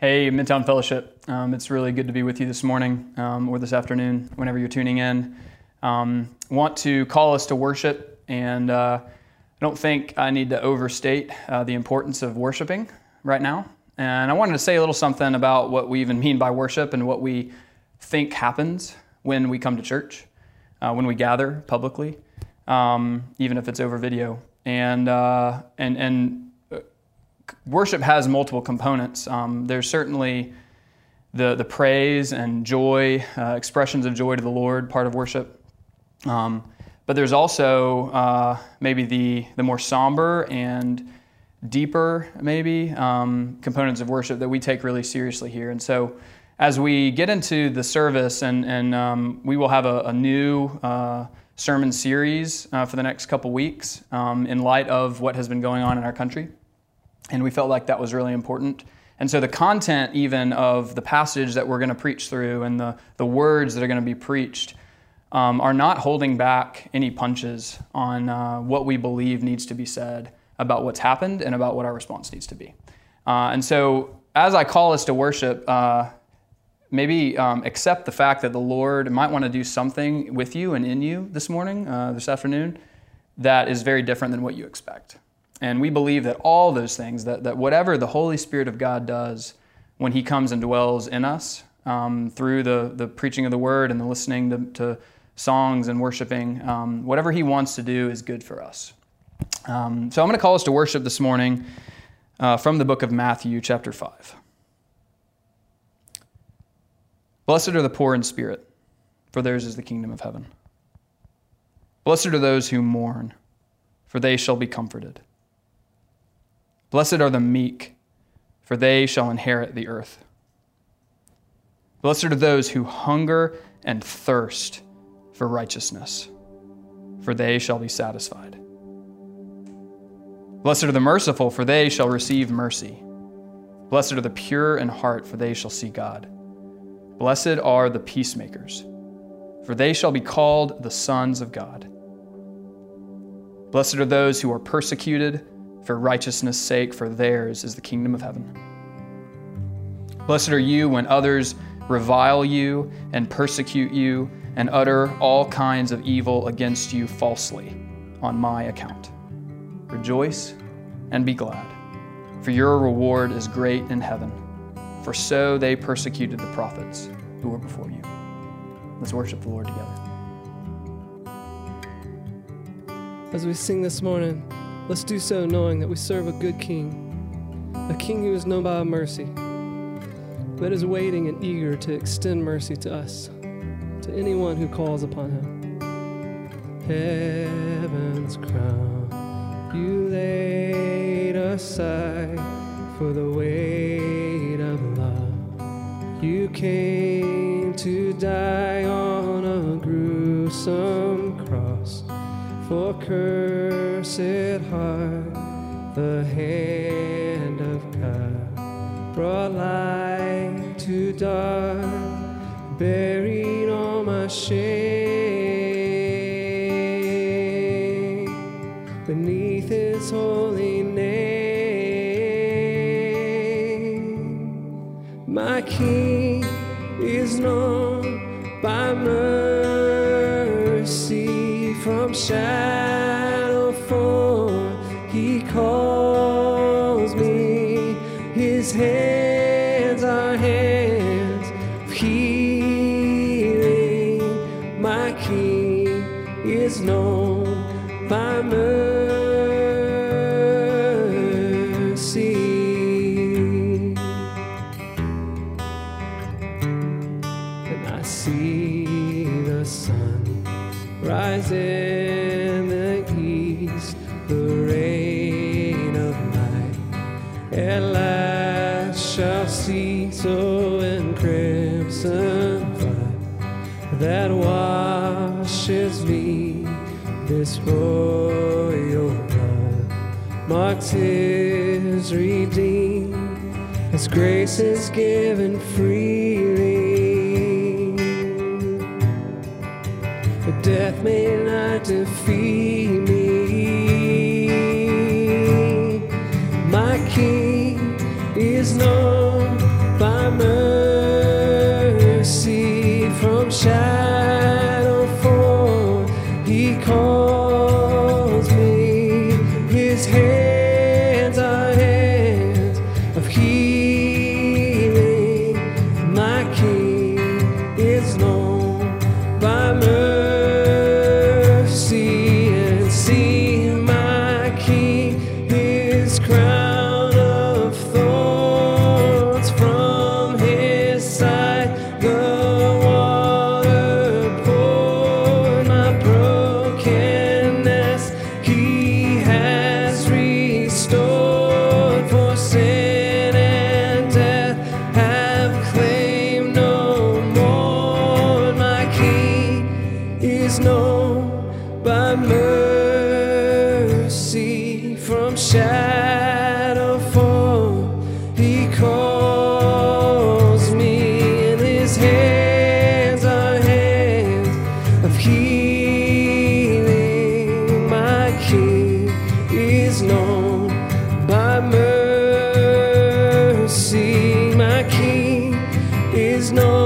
Hey, Midtown Fellowship. Um, it's really good to be with you this morning um, or this afternoon, whenever you're tuning in. Um, want to call us to worship, and uh, I don't think I need to overstate uh, the importance of worshiping right now. And I wanted to say a little something about what we even mean by worship and what we think happens when we come to church, uh, when we gather publicly, um, even if it's over video. And uh, and and worship has multiple components. Um, there's certainly the, the praise and joy, uh, expressions of joy to the Lord, part of worship. Um, but there's also uh, maybe the, the more somber and deeper, maybe, um, components of worship that we take really seriously here. And so as we get into the service, and, and um, we will have a, a new uh, sermon series uh, for the next couple weeks um, in light of what has been going on in our country and we felt like that was really important. And so the content, even of the passage that we're going to preach through and the, the words that are going to be preached, um, are not holding back any punches on uh, what we believe needs to be said about what's happened and about what our response needs to be. Uh, and so, as I call us to worship, uh, maybe um, accept the fact that the Lord might want to do something with you and in you this morning, uh, this afternoon, that is very different than what you expect. And we believe that all those things, that, that whatever the Holy Spirit of God does when He comes and dwells in us um, through the, the preaching of the Word and the listening to, to songs and worshiping, um, whatever He wants to do is good for us. Um, so I'm going to call us to worship this morning uh, from the book of Matthew, chapter 5. Blessed are the poor in spirit, for theirs is the kingdom of heaven. Blessed are those who mourn, for they shall be comforted. Blessed are the meek, for they shall inherit the earth. Blessed are those who hunger and thirst for righteousness, for they shall be satisfied. Blessed are the merciful, for they shall receive mercy. Blessed are the pure in heart, for they shall see God. Blessed are the peacemakers, for they shall be called the sons of God. Blessed are those who are persecuted for righteousness' sake, for theirs is the kingdom of heaven. Blessed are you when others revile you and persecute you and utter all kinds of evil against you falsely on my account. Rejoice and be glad, for your reward is great in heaven, for so they persecuted the prophets who were before you. Let's worship the Lord together. As we sing this morning, Let's do so knowing that we serve a good king, a king who is known by mercy, that is waiting and eager to extend mercy to us, to anyone who calls upon him. Heaven's crown you laid aside for the weight of love. You came to die on a gruesome cross for cursed heart, the hand of God brought light to dark, buried all my shame beneath His holy name. My King is known by mercy from shadow royal blood marks his redeemed, his grace is given freely. The death may not defeat me. Known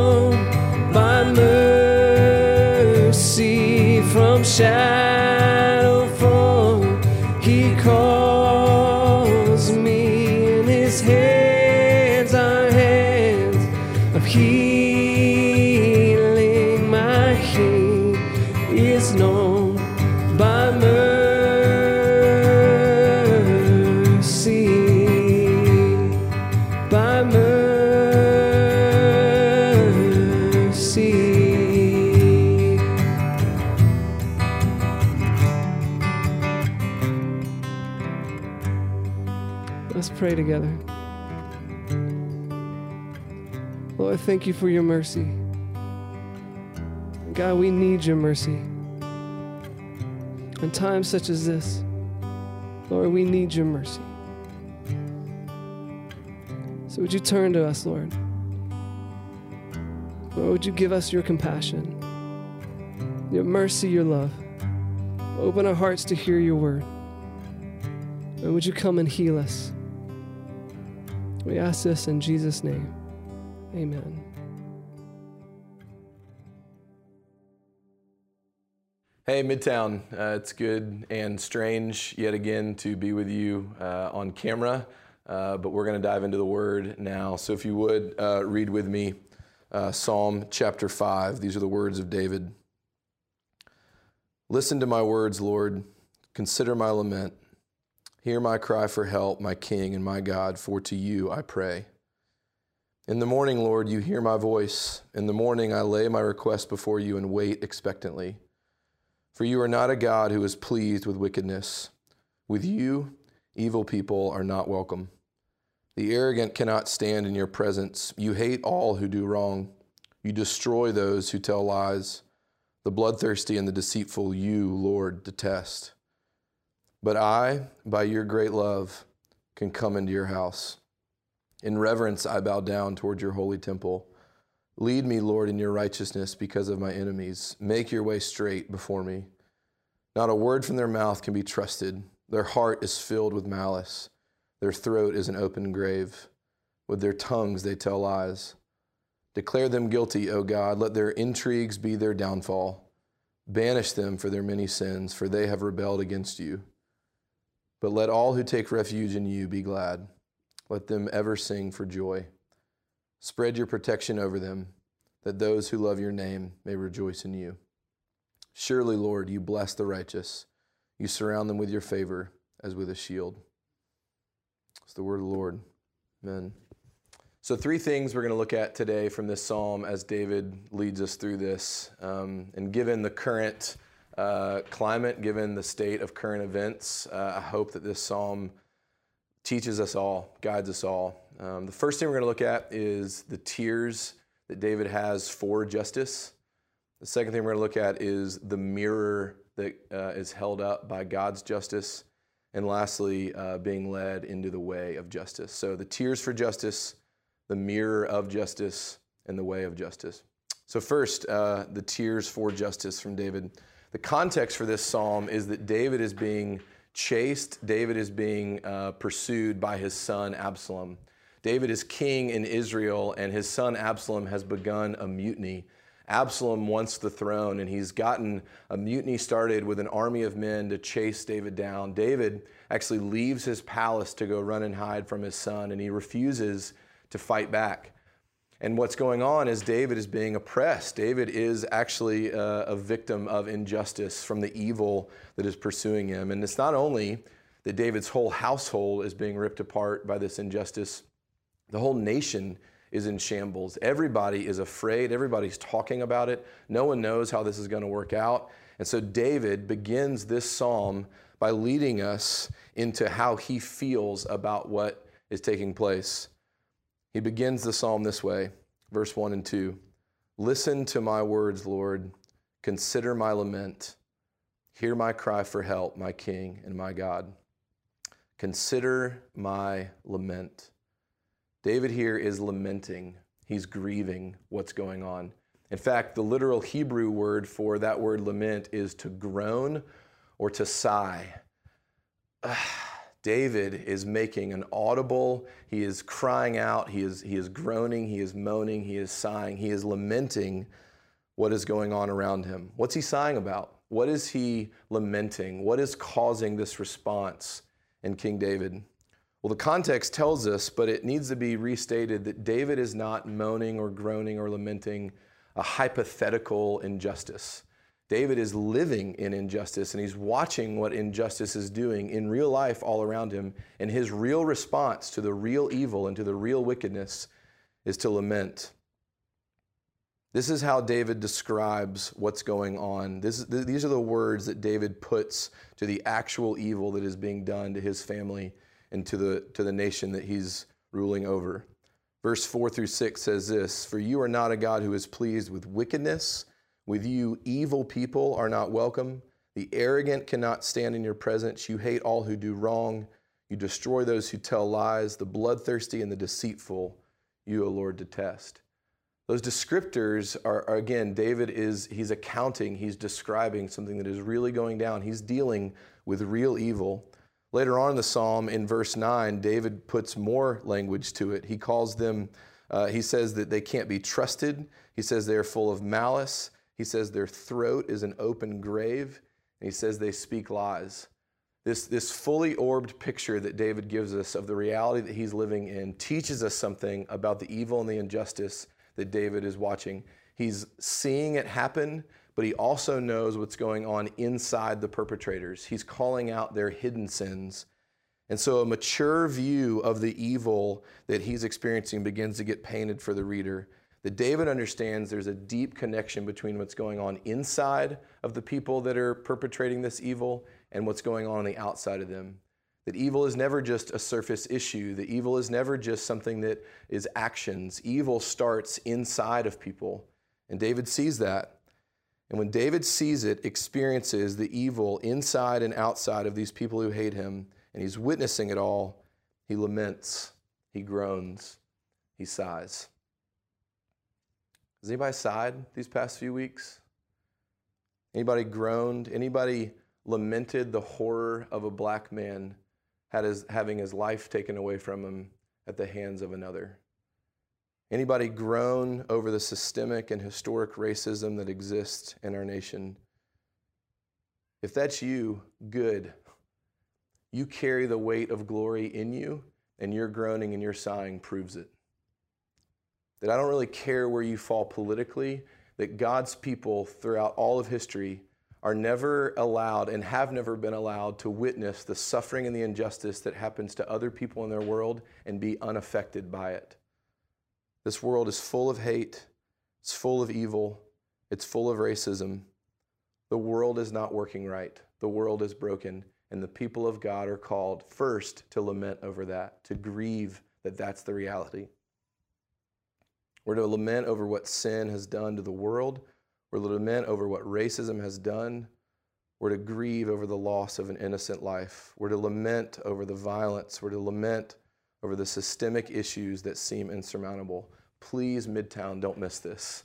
thank you for your mercy. God, we need your mercy. In times such as this, Lord, we need your mercy. So would you turn to us, Lord? Lord, would you give us your compassion, your mercy, your love? Open our hearts to hear your word. And would you come and heal us? We ask this in Jesus' name. Amen. Hey, Midtown. Uh, it's good and strange yet again to be with you uh, on camera, uh, but we're going to dive into the Word now. So, if you would uh, read with me uh, Psalm chapter 5. These are the words of David. Listen to my words, Lord. Consider my lament. Hear my cry for help, my King and my God, for to you I pray. In the morning, Lord, you hear my voice. In the morning, I lay my request before you and wait expectantly. For you are not a God who is pleased with wickedness. With you, evil people are not welcome. The arrogant cannot stand in your presence. You hate all who do wrong. You destroy those who tell lies. The bloodthirsty and the deceitful, you, Lord, detest. But I, by your great love, can come into your house. In reverence, I bow down toward your holy temple. Lead me, Lord, in your righteousness because of my enemies. Make your way straight before me. Not a word from their mouth can be trusted. Their heart is filled with malice. Their throat is an open grave. With their tongues they tell lies. Declare them guilty, O God. Let their intrigues be their downfall. Banish them for their many sins, for they have rebelled against you. But let all who take refuge in you be glad. Let them ever sing for joy. Spread your protection over them, that those who love your name may rejoice in you. Surely, Lord, you bless the righteous. You surround them with your favor as with a shield. It's the word of the Lord. Amen. So, three things we're going to look at today from this psalm as David leads us through this. Um, and given the current uh, climate, given the state of current events, uh, I hope that this psalm teaches us all, guides us all. Um, the first thing we're going to look at is the tears that David has for justice. The second thing we're going to look at is the mirror that uh, is held up by God's justice. And lastly, uh, being led into the way of justice. So the tears for justice, the mirror of justice, and the way of justice. So, first, uh, the tears for justice from David. The context for this psalm is that David is being chased, David is being uh, pursued by his son Absalom. David is king in Israel, and his son Absalom has begun a mutiny. Absalom wants the throne, and he's gotten a mutiny started with an army of men to chase David down. David actually leaves his palace to go run and hide from his son, and he refuses to fight back. And what's going on is David is being oppressed. David is actually a, a victim of injustice from the evil that is pursuing him. And it's not only that David's whole household is being ripped apart by this injustice, the whole nation is in shambles. Everybody is afraid. Everybody's talking about it. No one knows how this is going to work out. And so David begins this psalm by leading us into how he feels about what is taking place. He begins the psalm this way, verse 1 and 2. Listen to my words, Lord. Consider my lament. Hear my cry for help, my King and my God. Consider my lament. David here is lamenting, he's grieving what's going on. In fact, the literal Hebrew word for that word lament is to groan or to sigh. David is making an audible, he is crying out, he is, he is groaning, he is moaning, he is sighing, he is lamenting what is going on around him. What's he sighing about? What is he lamenting? What is causing this response in King David? Well, the context tells us, but it needs to be restated that David is not moaning or groaning or lamenting a hypothetical injustice. David is living in injustice and he's watching what injustice is doing in real life all around him. And his real response to the real evil and to the real wickedness is to lament. This is how David describes what's going on. This, these are the words that David puts to the actual evil that is being done to his family and to the, to the nation that he's ruling over. Verse 4 through 6 says this For you are not a God who is pleased with wickedness with you, evil people are not welcome. The arrogant cannot stand in your presence. You hate all who do wrong. You destroy those who tell lies. The bloodthirsty and the deceitful, you, O Lord, detest. Those descriptors are, are, again, David is, he's accounting, he's describing something that is really going down. He's dealing with real evil. Later on in the psalm, in verse 9, David puts more language to it. He calls them, uh, he says that they can't be trusted. He says they are full of malice. He says their throat is an open grave, and he says they speak lies. This, this fully orbed picture that David gives us of the reality that he's living in teaches us something about the evil and the injustice that David is watching. He's seeing it happen, but he also knows what's going on inside the perpetrators. He's calling out their hidden sins. And so a mature view of the evil that he's experiencing begins to get painted for the reader that David understands there's a deep connection between what's going on inside of the people that are perpetrating this evil and what's going on on the outside of them. That evil is never just a surface issue, that evil is never just something that is actions. Evil starts inside of people. And David sees that. And when David sees it, experiences the evil inside and outside of these people who hate him, and he's witnessing it all, he laments, he groans, he sighs. Has anybody sighed these past few weeks? Anybody groaned? Anybody lamented the horror of a black man his, having his life taken away from him at the hands of another? Anybody groan over the systemic and historic racism that exists in our nation? If that's you, good. You carry the weight of glory in you, and your groaning and your sighing proves it that I don't really care where you fall politically, that God's people throughout all of history are never allowed and have never been allowed to witness the suffering and the injustice that happens to other people in their world and be unaffected by it. This world is full of hate, it's full of evil, it's full of racism. The world is not working right, the world is broken, and the people of God are called first to lament over that, to grieve that that's the reality. We're to lament over what sin has done to the world. We're to lament over what racism has done. We're to grieve over the loss of an innocent life. We're to lament over the violence. We're to lament over the systemic issues that seem insurmountable. Please, Midtown, don't miss this.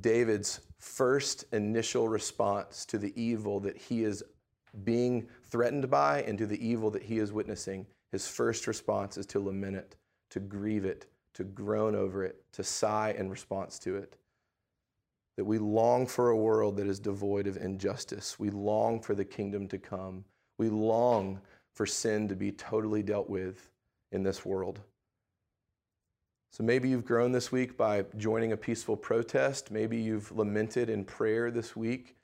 David's first initial response to the evil that he is being threatened by and to the evil that he is witnessing, his first response is to lament it, to grieve it, to groan over it, to sigh in response to it. That we long for a world that is devoid of injustice. We long for the kingdom to come. We long for sin to be totally dealt with in this world. So maybe you've grown this week by joining a peaceful protest. Maybe you've lamented in prayer this week.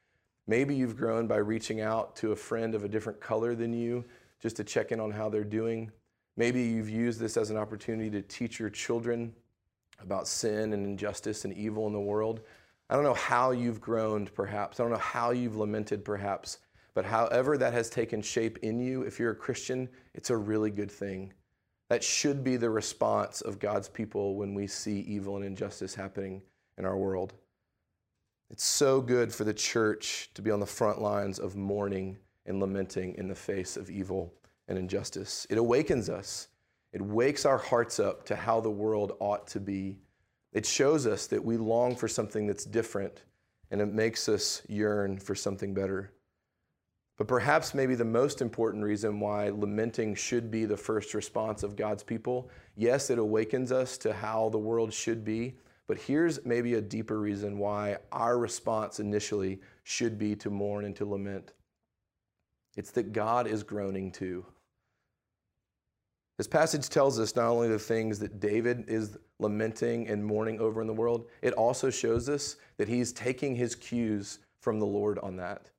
Maybe you've grown by reaching out to a friend of a different color than you just to check in on how they're doing. Maybe you've used this as an opportunity to teach your children about sin and injustice and evil in the world. I don't know how you've groaned, perhaps. I don't know how you've lamented, perhaps. But however that has taken shape in you, if you're a Christian, it's a really good thing. That should be the response of God's people when we see evil and injustice happening in our world. It's so good for the church to be on the front lines of mourning and lamenting in the face of evil and injustice. It awakens us, it wakes our hearts up to how the world ought to be. It shows us that we long for something that's different, and it makes us yearn for something better. But perhaps maybe the most important reason why lamenting should be the first response of God's people. Yes, it awakens us to how the world should be, but here's maybe a deeper reason why our response initially should be to mourn and to lament. It's that God is groaning too. This passage tells us not only the things that David is lamenting and mourning over in the world, it also shows us that he's taking his cues from the Lord on that.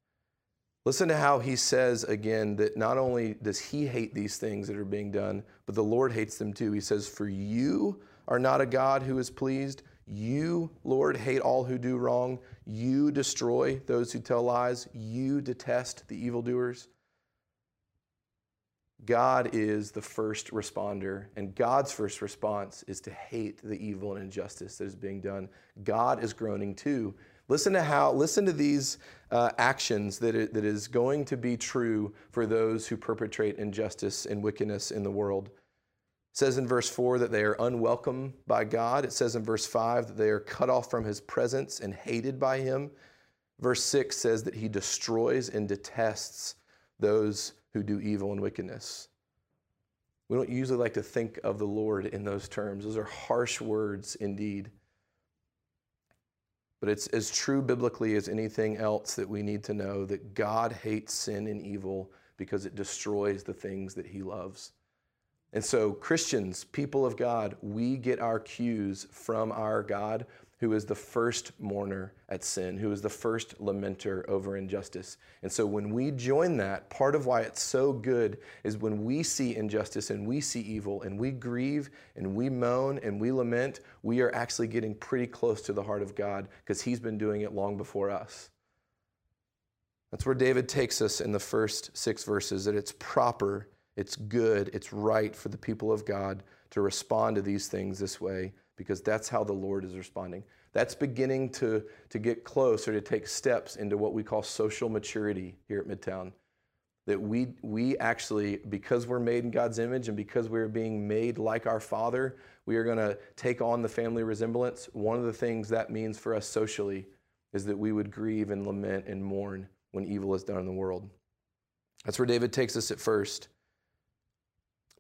Listen to how he says again that not only does he hate these things that are being done, but the Lord hates them too. He says, For you are not a God who is pleased. You, Lord, hate all who do wrong. You destroy those who tell lies. You detest the evildoers. God is the first responder, and God's first response is to hate the evil and injustice that is being done. God is groaning too. Listen to how, listen to these uh, actions that, it, that is going to be true for those who perpetrate injustice and wickedness in the world. It says in verse 4 that they are unwelcome by God. It says in verse 5 that they are cut off from his presence and hated by him. Verse 6 says that he destroys and detests those who do evil and wickedness. We don't usually like to think of the Lord in those terms. Those are harsh words indeed. But it's as true biblically as anything else that we need to know that God hates sin and evil because it destroys the things that he loves. And so, Christians, people of God, we get our cues from our God who is the first mourner at sin, who is the first lamenter over injustice. And so when we join that, part of why it's so good is when we see injustice and we see evil and we grieve and we moan and we lament, we are actually getting pretty close to the heart of God because He's been doing it long before us. That's where David takes us in the first six verses that it's proper, it's good, it's right for the people of God to respond to these things this way because that's how the Lord is responding. That's beginning to, to get closer to take steps into what we call social maturity here at Midtown. That we, we actually, because we're made in God's image and because we're being made like our Father, we are going to take on the family resemblance. One of the things that means for us socially is that we would grieve and lament and mourn when evil is done in the world. That's where David takes us at first.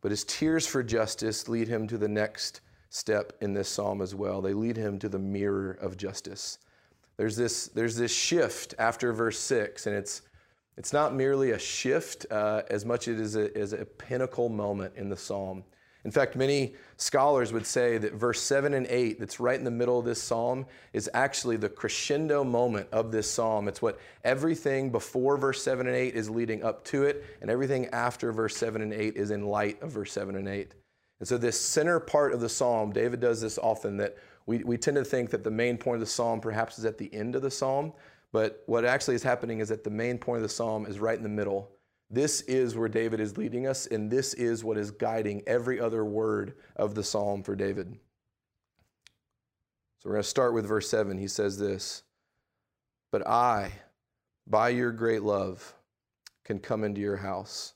But his tears for justice lead him to the next step in this psalm as well. They lead him to the mirror of justice. There's this, there's this shift after verse 6, and it's, it's not merely a shift uh, as much as it is a, a pinnacle moment in the psalm. In fact, many scholars would say that verse 7 and 8, that's right in the middle of this psalm, is actually the crescendo moment of this psalm. It's what everything before verse 7 and 8 is leading up to it, and everything after verse 7 and 8 is in light of verse 7 and 8. And so, this center part of the psalm, David does this often, that we, we tend to think that the main point of the psalm perhaps is at the end of the psalm. But what actually is happening is that the main point of the psalm is right in the middle. This is where David is leading us, and this is what is guiding every other word of the psalm for David. So we're going to start with verse 7. He says this But I, by your great love, can come into your house.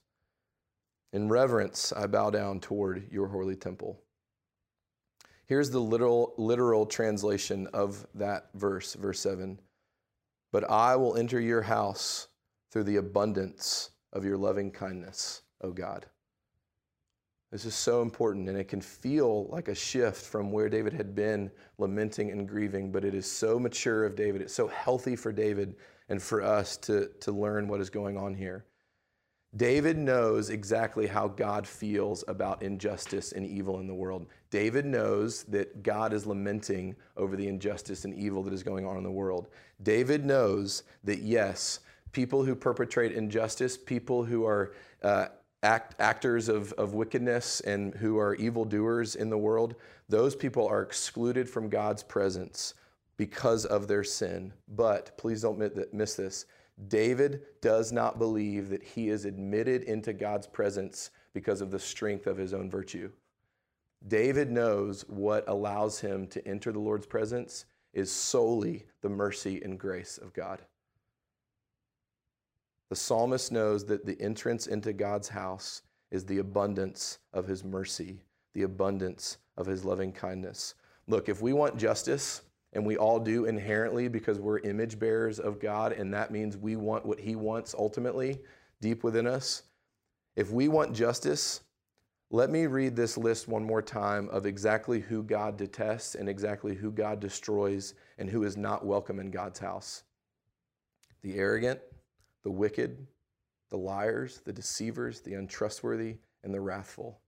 In reverence, I bow down toward your holy temple. Here's the literal, literal translation of that verse, verse 7. But I will enter your house through the abundance of your loving kindness, O God. This is so important, and it can feel like a shift from where David had been lamenting and grieving, but it is so mature of David. It's so healthy for David and for us to, to learn what is going on here. David knows exactly how God feels about injustice and evil in the world. David knows that God is lamenting over the injustice and evil that is going on in the world. David knows that, yes, people who perpetrate injustice, people who are uh, act, actors of, of wickedness and who are evildoers in the world, those people are excluded from God's presence because of their sin. But please don't miss this David does not believe that he is admitted into God's presence because of the strength of his own virtue. David knows what allows him to enter the Lord's presence is solely the mercy and grace of God. The psalmist knows that the entrance into God's house is the abundance of his mercy, the abundance of his loving kindness. Look, if we want justice, and we all do inherently because we're image bearers of God, and that means we want what He wants ultimately deep within us. If we want justice, let me read this list one more time of exactly who God detests and exactly who God destroys and who is not welcome in God's house the arrogant, the wicked, the liars, the deceivers, the untrustworthy, and the wrathful.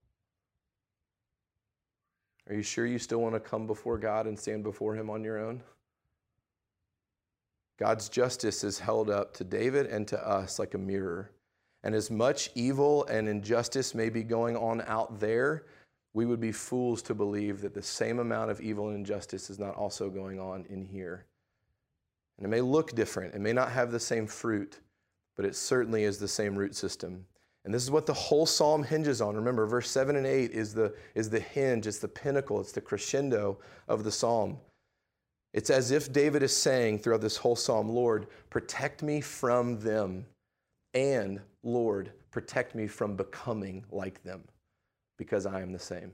Are you sure you still want to come before God and stand before Him on your own? God's justice is held up to David and to us like a mirror. And as much evil and injustice may be going on out there, we would be fools to believe that the same amount of evil and injustice is not also going on in here. And it may look different, it may not have the same fruit, but it certainly is the same root system. And this is what the whole psalm hinges on. Remember, verse 7 and 8 is the, is the hinge, it's the pinnacle, it's the crescendo of the psalm. It's as if David is saying throughout this whole psalm, Lord, protect me from them, and Lord, protect me from becoming like them, because I am the same.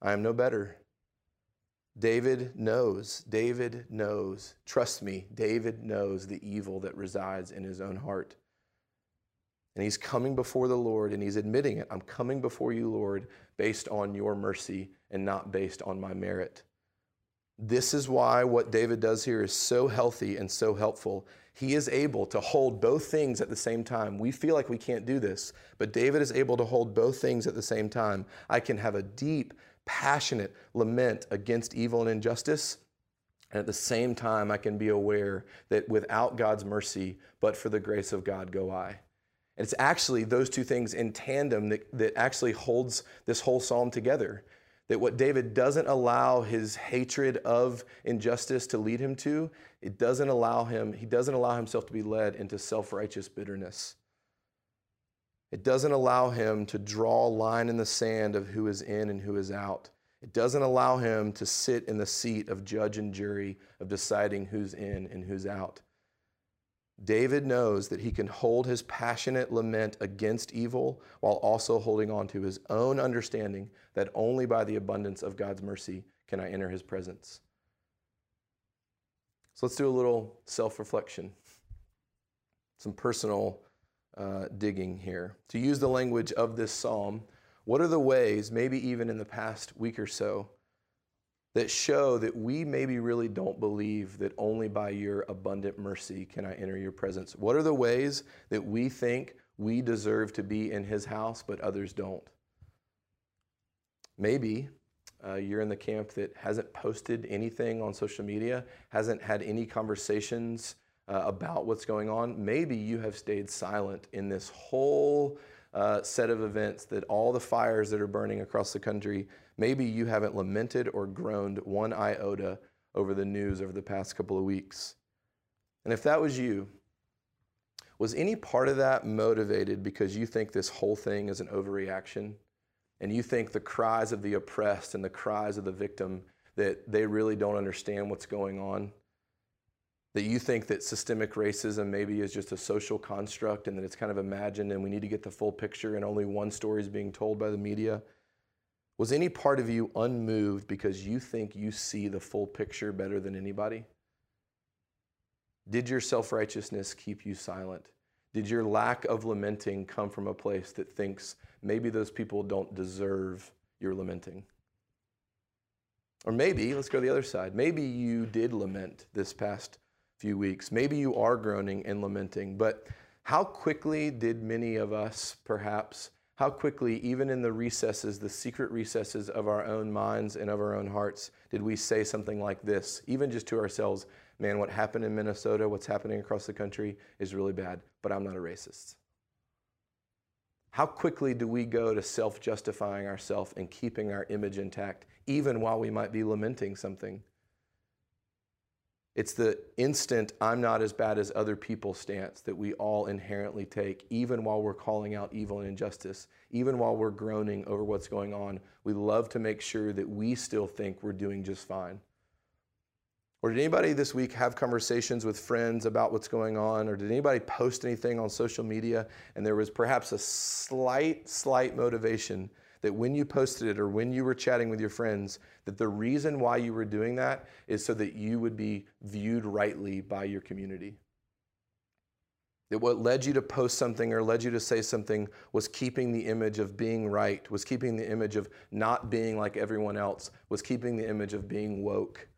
I am no better. David knows, David knows, trust me, David knows the evil that resides in his own heart. And he's coming before the Lord and he's admitting it. I'm coming before you, Lord, based on your mercy and not based on my merit. This is why what David does here is so healthy and so helpful. He is able to hold both things at the same time. We feel like we can't do this, but David is able to hold both things at the same time. I can have a deep, passionate lament against evil and injustice. And at the same time, I can be aware that without God's mercy, but for the grace of God, go I. And it's actually those two things in tandem that, that actually holds this whole psalm together. That what David doesn't allow his hatred of injustice to lead him to, it doesn't allow him, he doesn't allow himself to be led into self righteous bitterness. It doesn't allow him to draw a line in the sand of who is in and who is out. It doesn't allow him to sit in the seat of judge and jury of deciding who's in and who's out. David knows that he can hold his passionate lament against evil while also holding on to his own understanding that only by the abundance of God's mercy can I enter his presence. So let's do a little self reflection, some personal uh, digging here. To use the language of this psalm, what are the ways, maybe even in the past week or so, that show that we maybe really don't believe that only by your abundant mercy can I enter your presence? What are the ways that we think we deserve to be in his house, but others don't? Maybe uh, you're in the camp that hasn't posted anything on social media, hasn't had any conversations uh, about what's going on. Maybe you have stayed silent in this whole uh, set of events that all the fires that are burning across the country, maybe you haven't lamented or groaned one iota over the news over the past couple of weeks. And if that was you, was any part of that motivated because you think this whole thing is an overreaction? And you think the cries of the oppressed and the cries of the victim that they really don't understand what's going on? That you think that systemic racism maybe is just a social construct and that it's kind of imagined and we need to get the full picture and only one story is being told by the media? Was any part of you unmoved because you think you see the full picture better than anybody? Did your self righteousness keep you silent? Did your lack of lamenting come from a place that thinks maybe those people don't deserve your lamenting? Or maybe, let's go to the other side, maybe you did lament this past few weeks. Maybe you are groaning and lamenting, but how quickly did many of us, perhaps, how quickly, even in the recesses, the secret recesses of our own minds and of our own hearts, did we say something like this, even just to ourselves man, what happened in Minnesota, what's happening across the country is really bad, but I'm not a racist? How quickly do we go to self justifying ourselves and keeping our image intact, even while we might be lamenting something? It's the instant, I'm not as bad as other people stance that we all inherently take, even while we're calling out evil and injustice, even while we're groaning over what's going on. We love to make sure that we still think we're doing just fine. Or did anybody this week have conversations with friends about what's going on? Or did anybody post anything on social media and there was perhaps a slight, slight motivation that when you posted it or when you were chatting with your friends, that the reason why you were doing that is so that you would be viewed rightly by your community. That what led you to post something or led you to say something was keeping the image of being right, was keeping the image of not being like everyone else, was keeping the image of being woke.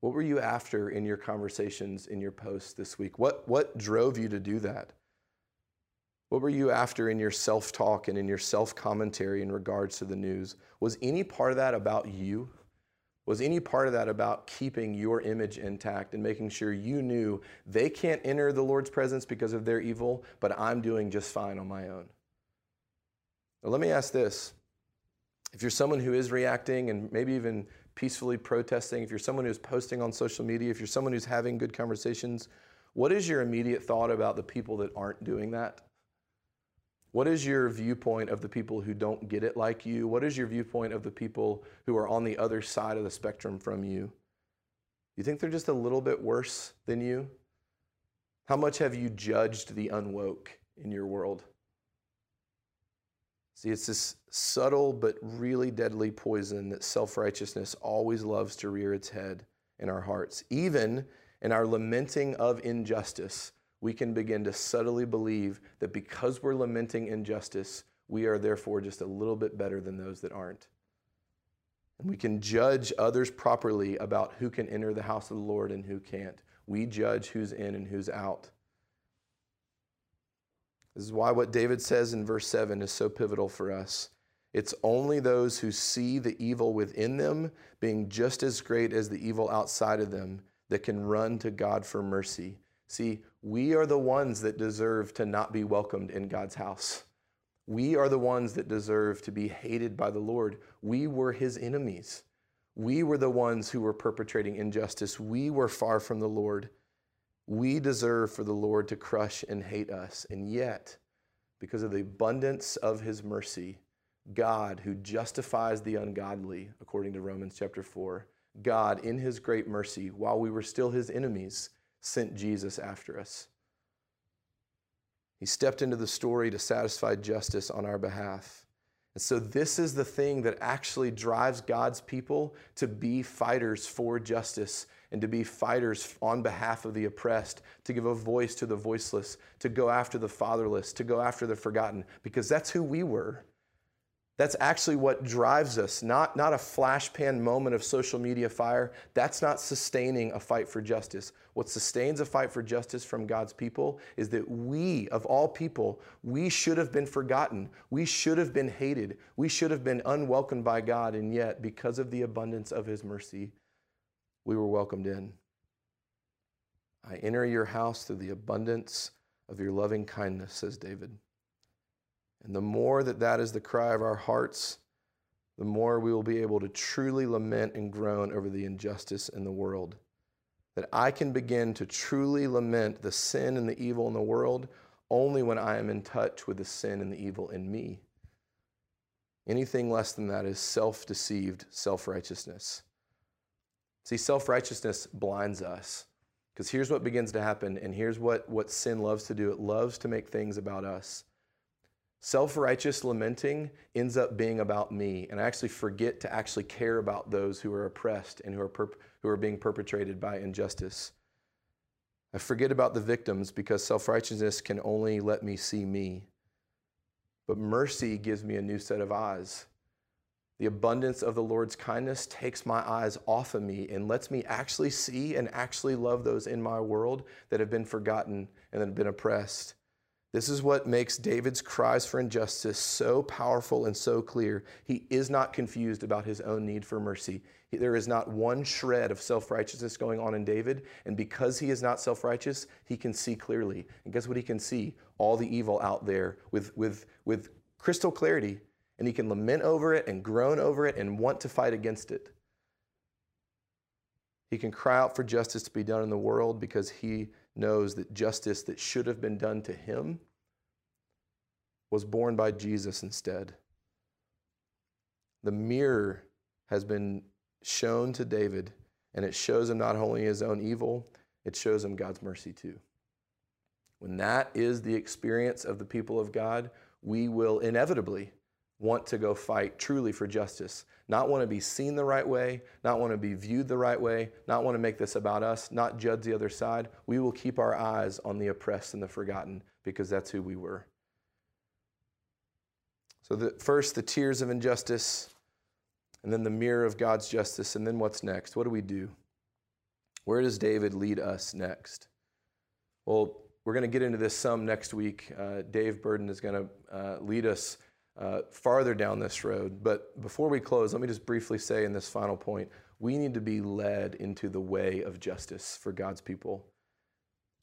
What were you after in your conversations, in your posts this week? What, what drove you to do that? What were you after in your self talk and in your self commentary in regards to the news? Was any part of that about you? Was any part of that about keeping your image intact and making sure you knew they can't enter the Lord's presence because of their evil, but I'm doing just fine on my own? Now, let me ask this. If you're someone who is reacting and maybe even peacefully protesting, if you're someone who's posting on social media, if you're someone who's having good conversations, what is your immediate thought about the people that aren't doing that? What is your viewpoint of the people who don't get it like you? What is your viewpoint of the people who are on the other side of the spectrum from you? You think they're just a little bit worse than you? How much have you judged the unwoke in your world? See, it's this subtle but really deadly poison that self righteousness always loves to rear its head in our hearts. Even in our lamenting of injustice, we can begin to subtly believe that because we're lamenting injustice, we are therefore just a little bit better than those that aren't. And we can judge others properly about who can enter the house of the Lord and who can't. We judge who's in and who's out. This is why what David says in verse 7 is so pivotal for us. It's only those who see the evil within them being just as great as the evil outside of them that can run to God for mercy. See, we are the ones that deserve to not be welcomed in God's house. We are the ones that deserve to be hated by the Lord. We were his enemies. We were the ones who were perpetrating injustice. We were far from the Lord. We deserve for the Lord to crush and hate us. And yet, because of the abundance of his mercy, God, who justifies the ungodly, according to Romans chapter 4, God, in his great mercy, while we were still his enemies, sent Jesus after us. He stepped into the story to satisfy justice on our behalf. And so, this is the thing that actually drives God's people to be fighters for justice and to be fighters on behalf of the oppressed, to give a voice to the voiceless, to go after the fatherless, to go after the forgotten, because that's who we were. That's actually what drives us, not, not a flashpan moment of social media fire. That's not sustaining a fight for justice. What sustains a fight for justice from God's people is that we, of all people, we should have been forgotten. We should have been hated. We should have been unwelcomed by God, and yet, because of the abundance of His mercy, we were welcomed in. I enter your house through the abundance of your loving kindness, says David. And the more that that is the cry of our hearts, the more we will be able to truly lament and groan over the injustice in the world. That I can begin to truly lament the sin and the evil in the world only when I am in touch with the sin and the evil in me. Anything less than that is self deceived self righteousness. See, self righteousness blinds us. Because here's what begins to happen, and here's what, what sin loves to do it loves to make things about us. Self righteous lamenting ends up being about me, and I actually forget to actually care about those who are oppressed and who are, perp- who are being perpetrated by injustice. I forget about the victims because self righteousness can only let me see me. But mercy gives me a new set of eyes. The abundance of the Lord's kindness takes my eyes off of me and lets me actually see and actually love those in my world that have been forgotten and that have been oppressed. This is what makes David's cries for injustice so powerful and so clear. He is not confused about his own need for mercy. There is not one shred of self righteousness going on in David. And because he is not self righteous, he can see clearly. And guess what he can see? All the evil out there with, with, with crystal clarity. And he can lament over it and groan over it and want to fight against it. He can cry out for justice to be done in the world because he knows that justice that should have been done to him was borne by Jesus instead. The mirror has been shown to David, and it shows him not only his own evil, it shows him God's mercy too. When that is the experience of the people of God, we will inevitably want to go fight truly for justice, not want to be seen the right way, not want to be viewed the right way, not want to make this about us, not judge the other side. We will keep our eyes on the oppressed and the forgotten because that's who we were. So, the, first, the tears of injustice, and then the mirror of God's justice, and then what's next? What do we do? Where does David lead us next? Well, we're going to get into this some next week. Uh, Dave Burden is going to uh, lead us uh, farther down this road. But before we close, let me just briefly say in this final point we need to be led into the way of justice for God's people.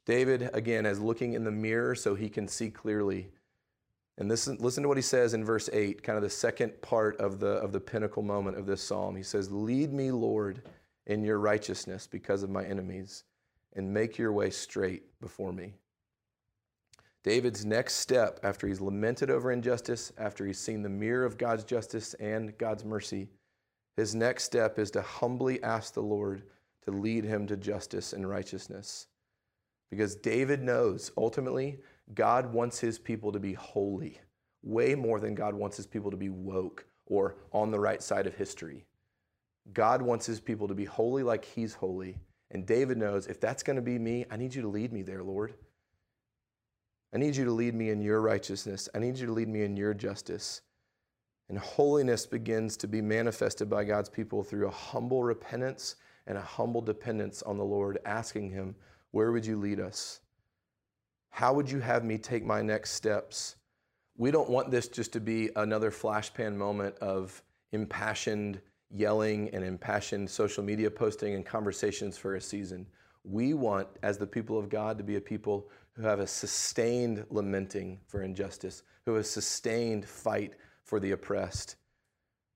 David, again, is looking in the mirror so he can see clearly. And listen, listen to what he says in verse 8, kind of the second part of the, of the pinnacle moment of this psalm. He says, Lead me, Lord, in your righteousness because of my enemies, and make your way straight before me. David's next step after he's lamented over injustice, after he's seen the mirror of God's justice and God's mercy, his next step is to humbly ask the Lord to lead him to justice and righteousness. Because David knows ultimately God wants his people to be holy, way more than God wants his people to be woke or on the right side of history. God wants his people to be holy like he's holy. And David knows if that's going to be me, I need you to lead me there, Lord. I need you to lead me in your righteousness. I need you to lead me in your justice. And holiness begins to be manifested by God's people through a humble repentance and a humble dependence on the Lord, asking Him, Where would you lead us? How would you have me take my next steps? We don't want this just to be another flashpan moment of impassioned yelling and impassioned social media posting and conversations for a season. We want, as the people of God, to be a people who have a sustained lamenting for injustice, who have a sustained fight for the oppressed.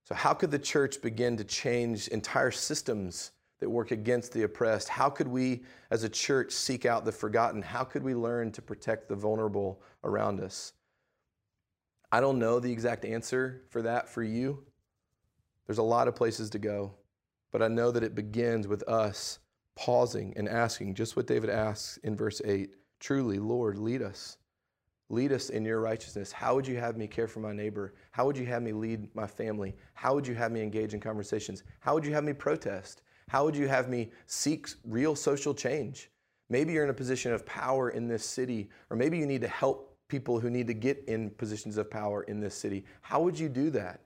So, how could the church begin to change entire systems that work against the oppressed? How could we, as a church, seek out the forgotten? How could we learn to protect the vulnerable around us? I don't know the exact answer for that for you. There's a lot of places to go, but I know that it begins with us pausing and asking just what David asks in verse 8 Truly, Lord, lead us. Lead us in your righteousness. How would you have me care for my neighbor? How would you have me lead my family? How would you have me engage in conversations? How would you have me protest? How would you have me seek real social change? Maybe you're in a position of power in this city, or maybe you need to help people who need to get in positions of power in this city. How would you do that?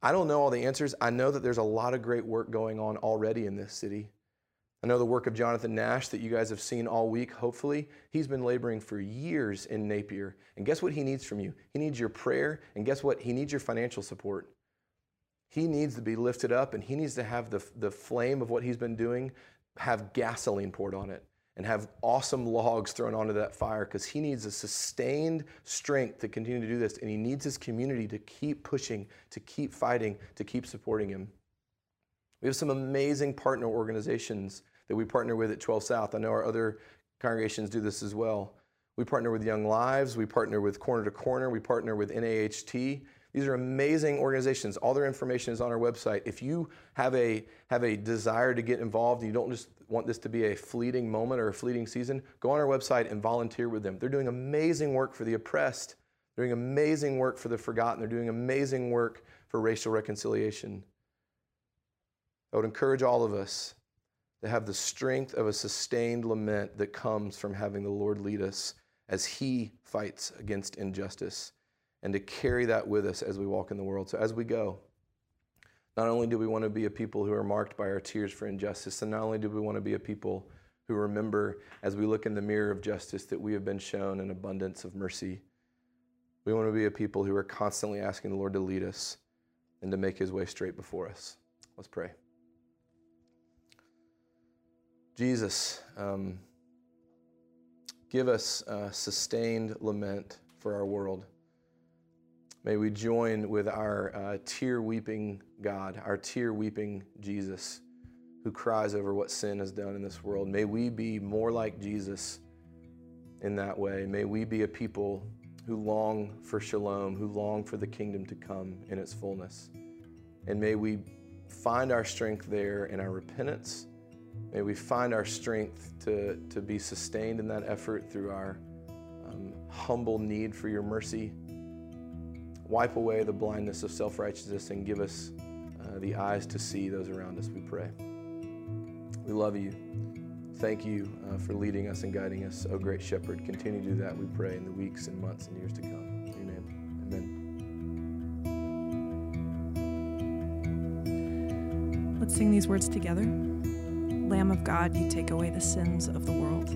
I don't know all the answers. I know that there's a lot of great work going on already in this city. I know the work of Jonathan Nash that you guys have seen all week, hopefully. He's been laboring for years in Napier. And guess what he needs from you? He needs your prayer, and guess what? He needs your financial support. He needs to be lifted up, and he needs to have the, the flame of what he's been doing have gasoline poured on it and have awesome logs thrown onto that fire because he needs a sustained strength to continue to do this. And he needs his community to keep pushing, to keep fighting, to keep supporting him. We have some amazing partner organizations that we partner with at 12 South. I know our other congregations do this as well. We partner with Young Lives, we partner with Corner to Corner, we partner with NAHT. These are amazing organizations. All their information is on our website. If you have a have a desire to get involved, you don't just want this to be a fleeting moment or a fleeting season, go on our website and volunteer with them. They're doing amazing work for the oppressed. They're doing amazing work for the forgotten. They're doing amazing work for racial reconciliation. I would encourage all of us to have the strength of a sustained lament that comes from having the Lord lead us as He fights against injustice and to carry that with us as we walk in the world. So, as we go, not only do we want to be a people who are marked by our tears for injustice, and not only do we want to be a people who remember as we look in the mirror of justice that we have been shown an abundance of mercy, we want to be a people who are constantly asking the Lord to lead us and to make His way straight before us. Let's pray. Jesus, um, give us a sustained lament for our world. May we join with our uh, tear weeping God, our tear weeping Jesus, who cries over what sin has done in this world. May we be more like Jesus in that way. May we be a people who long for shalom, who long for the kingdom to come in its fullness. And may we find our strength there in our repentance May we find our strength to, to be sustained in that effort through our um, humble need for your mercy. wipe away the blindness of self righteousness and give us uh, the eyes to see those around us, we pray. We love you. Thank you uh, for leading us and guiding us, O great shepherd. Continue to do that, we pray, in the weeks and months and years to come. In your name, amen. Let's sing these words together. Lamb of God, you take away the sins of the world.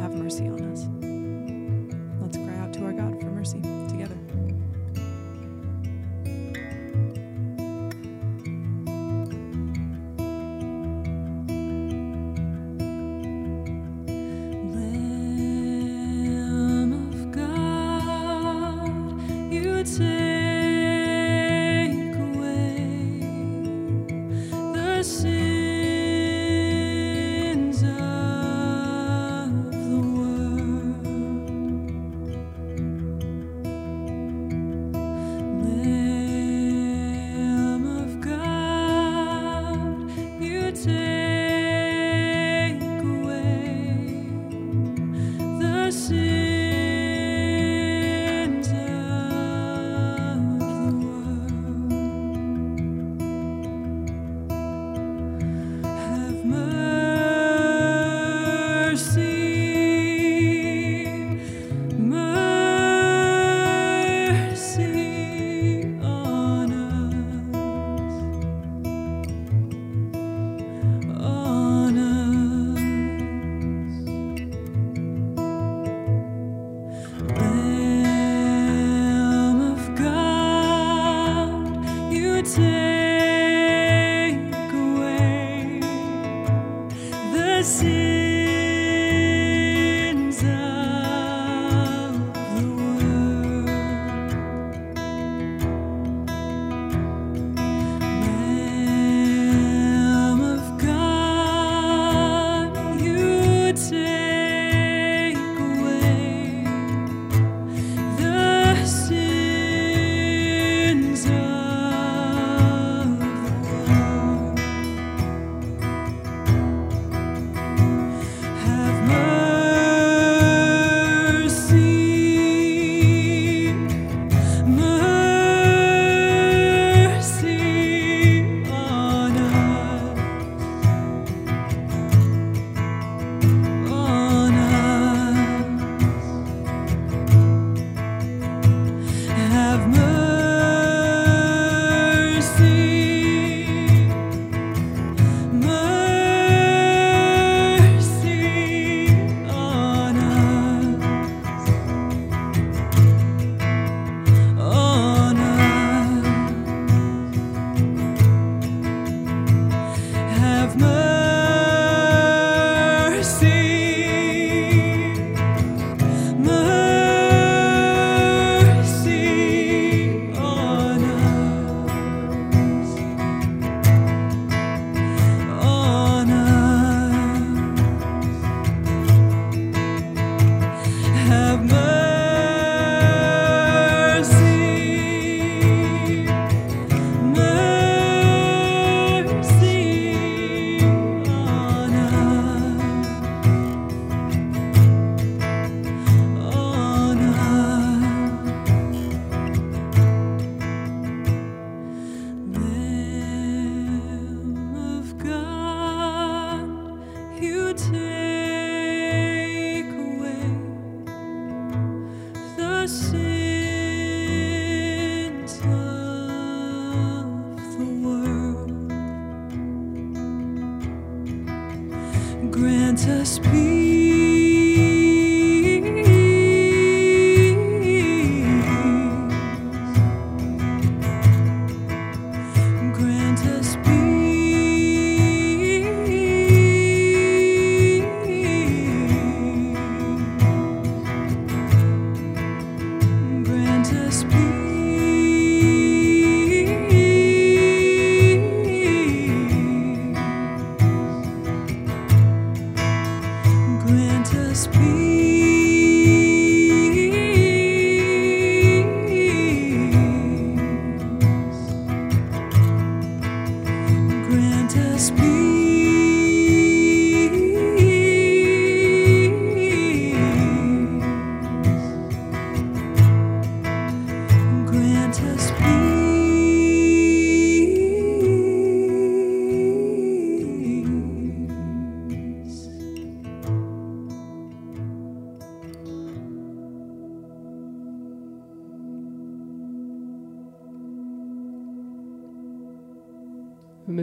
Have mercy on us. Let's cry out to our God for mercy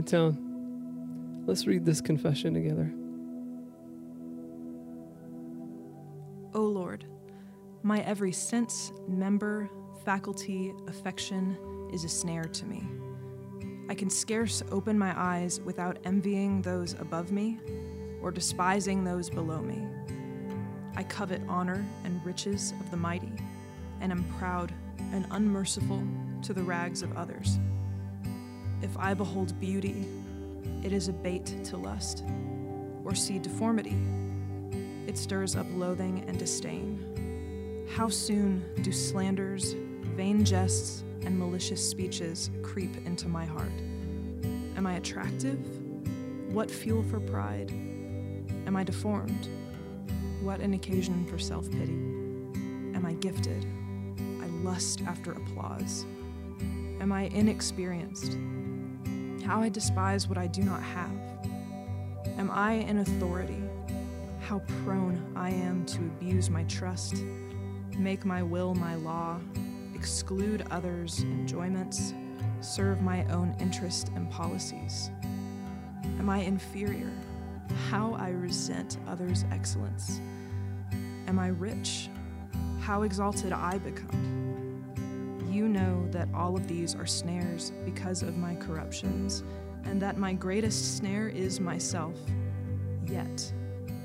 Midtown. Let's read this confession together. O Lord, my every sense, member, faculty, affection is a snare to me. I can scarce open my eyes without envying those above me or despising those below me. I covet honor and riches of the mighty, and am proud and unmerciful to the rags of others. If I behold beauty, it is a bait to lust, or see deformity, it stirs up loathing and disdain. How soon do slanders, vain jests, and malicious speeches creep into my heart? Am I attractive? What fuel for pride? Am I deformed? What an occasion for self pity? Am I gifted? I lust after applause. Am I inexperienced? How I despise what I do not have. Am I in authority? How prone I am to abuse my trust, make my will my law, exclude others' enjoyments, serve my own interest and policies. Am I inferior? How I resent others' excellence. Am I rich? How exalted I become. You know that all of these are snares because of my corruptions, and that my greatest snare is myself. Yet,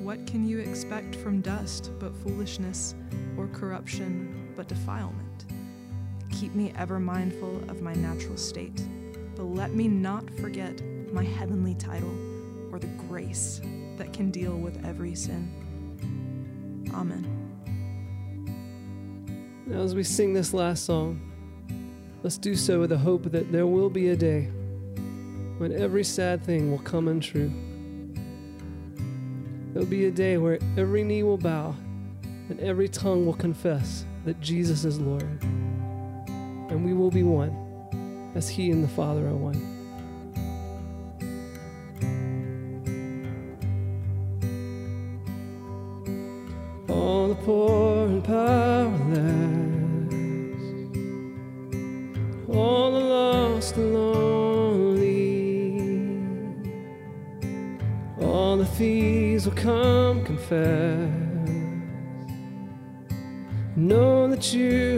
what can you expect from dust but foolishness, or corruption but defilement? Keep me ever mindful of my natural state, but let me not forget my heavenly title or the grace that can deal with every sin. Amen. Now, as we sing this last song, let's do so with the hope that there will be a day when every sad thing will come untrue. There'll be a day where every knee will bow and every tongue will confess that Jesus is Lord. And we will be one as He and the Father are one. All the poor and powerless, thieves will come confess. Know that you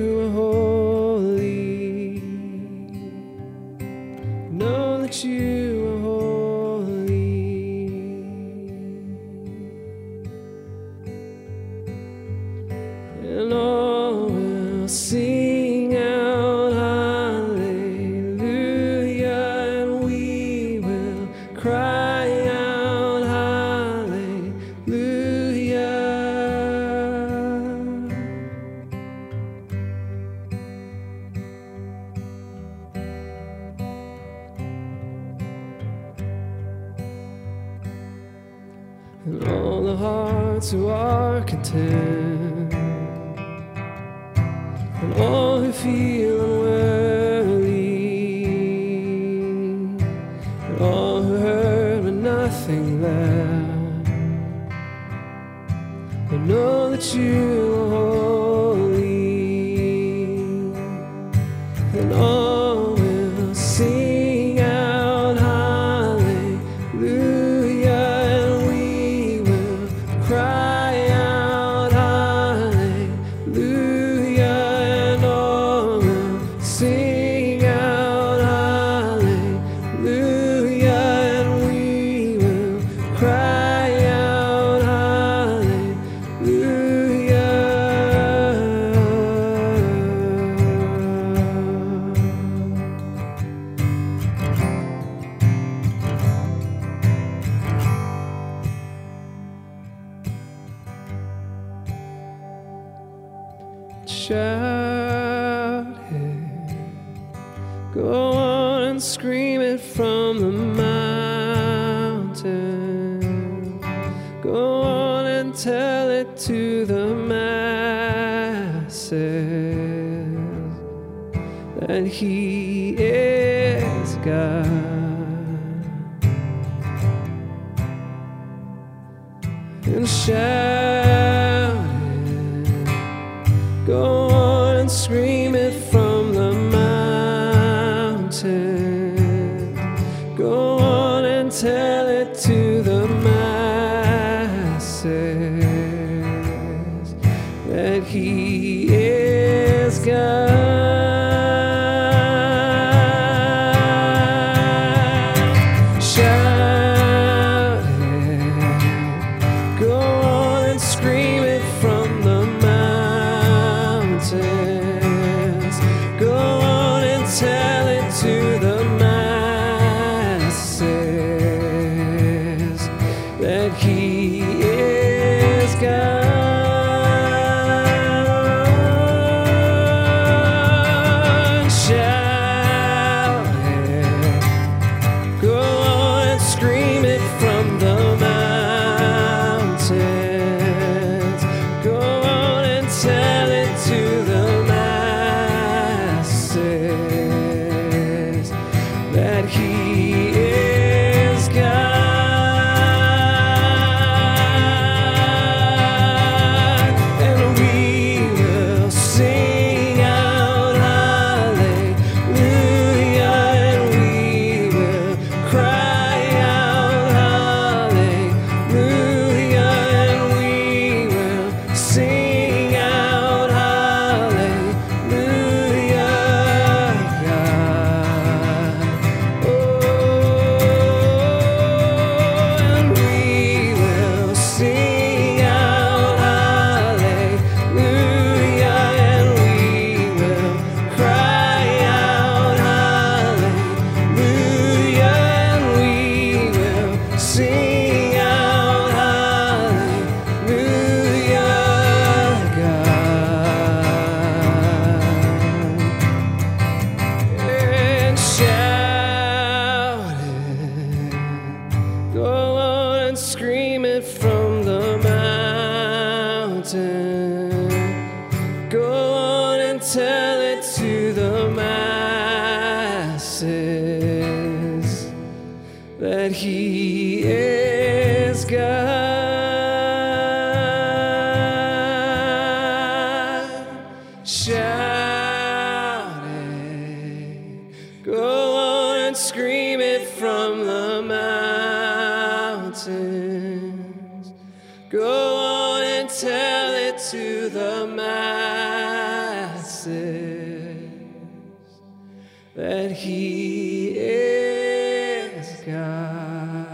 He is God.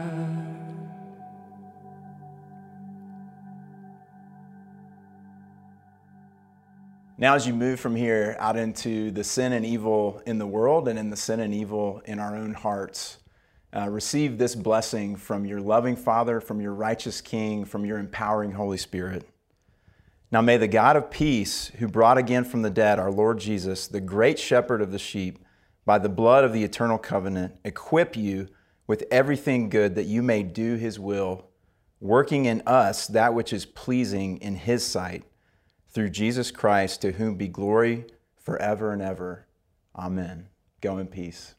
Now, as you move from here out into the sin and evil in the world and in the sin and evil in our own hearts, uh, receive this blessing from your loving Father, from your righteous King, from your empowering Holy Spirit. Now, may the God of peace, who brought again from the dead our Lord Jesus, the great shepherd of the sheep, by the blood of the eternal covenant, equip you with everything good that you may do his will, working in us that which is pleasing in his sight through Jesus Christ, to whom be glory forever and ever. Amen. Go in peace.